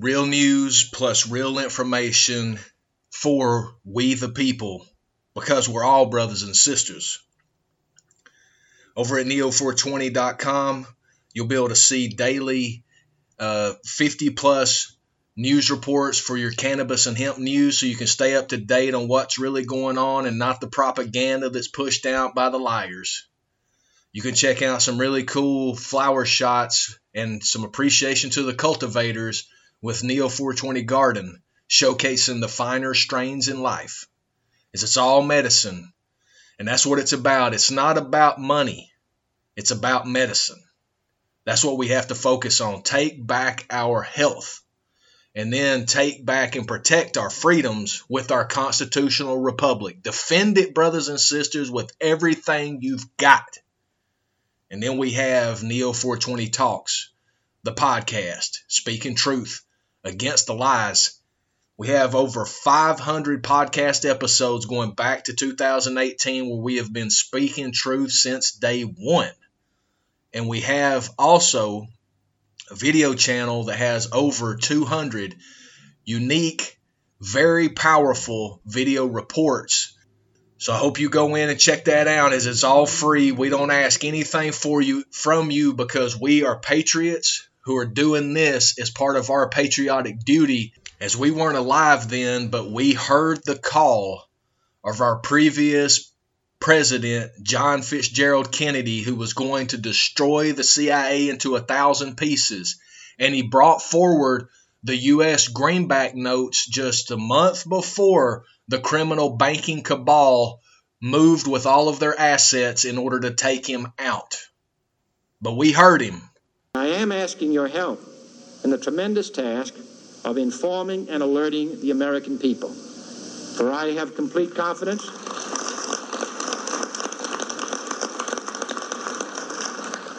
Real news plus real information for we the people because we're all brothers and sisters. Over at neo420.com, you'll be able to see daily uh, 50 plus news reports for your cannabis and hemp news so you can stay up to date on what's really going on and not the propaganda that's pushed out by the liars. You can check out some really cool flower shots and some appreciation to the cultivators with Neo 420 Garden, showcasing the finer strains in life. Is it's all medicine, and that's what it's about. It's not about money, it's about medicine. That's what we have to focus on. Take back our health and then take back and protect our freedoms with our constitutional republic. Defend it, brothers and sisters, with everything you've got. And then we have Neo 420 Talks, the podcast, speaking truth against the lies. We have over 500 podcast episodes going back to 2018 where we have been speaking truth since day one. And we have also a video channel that has over 200 unique, very powerful video reports. So I hope you go in and check that out as it's all free. We don't ask anything for you from you because we are patriots who are doing this as part of our patriotic duty as we weren't alive then, but we heard the call of our previous president, John Fitzgerald Kennedy, who was going to destroy the CIA into a thousand pieces. And he brought forward the U.S. greenback notes just a month before the criminal banking cabal moved with all of their assets in order to take him out. But we heard him. I am asking your help in the tremendous task of informing and alerting the American people. For I have complete confidence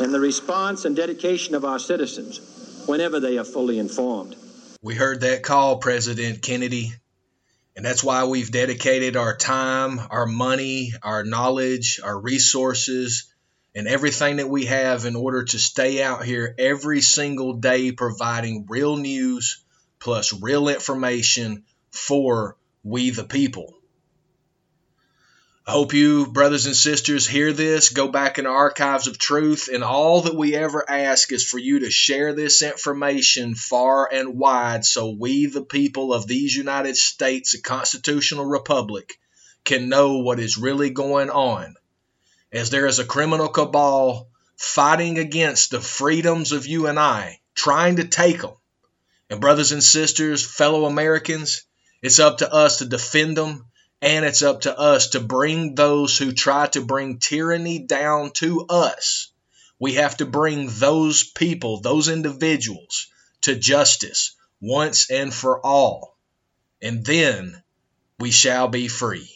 in the response and dedication of our citizens whenever they are fully informed. We heard that call, President Kennedy, and that's why we've dedicated our time, our money, our knowledge, our resources, and everything that we have in order to stay out here every single day providing real news plus real information for we the people. I hope you, brothers and sisters, hear this, go back in the archives of truth, and all that we ever ask is for you to share this information far and wide so we, the people of these United States, a constitutional republic, can know what is really going on. As there is a criminal cabal fighting against the freedoms of you and I, trying to take them. And, brothers and sisters, fellow Americans, it's up to us to defend them and it's up to us to bring those who try to bring tyranny down to us. We have to bring those people, those individuals, to justice once and for all. And then we shall be free.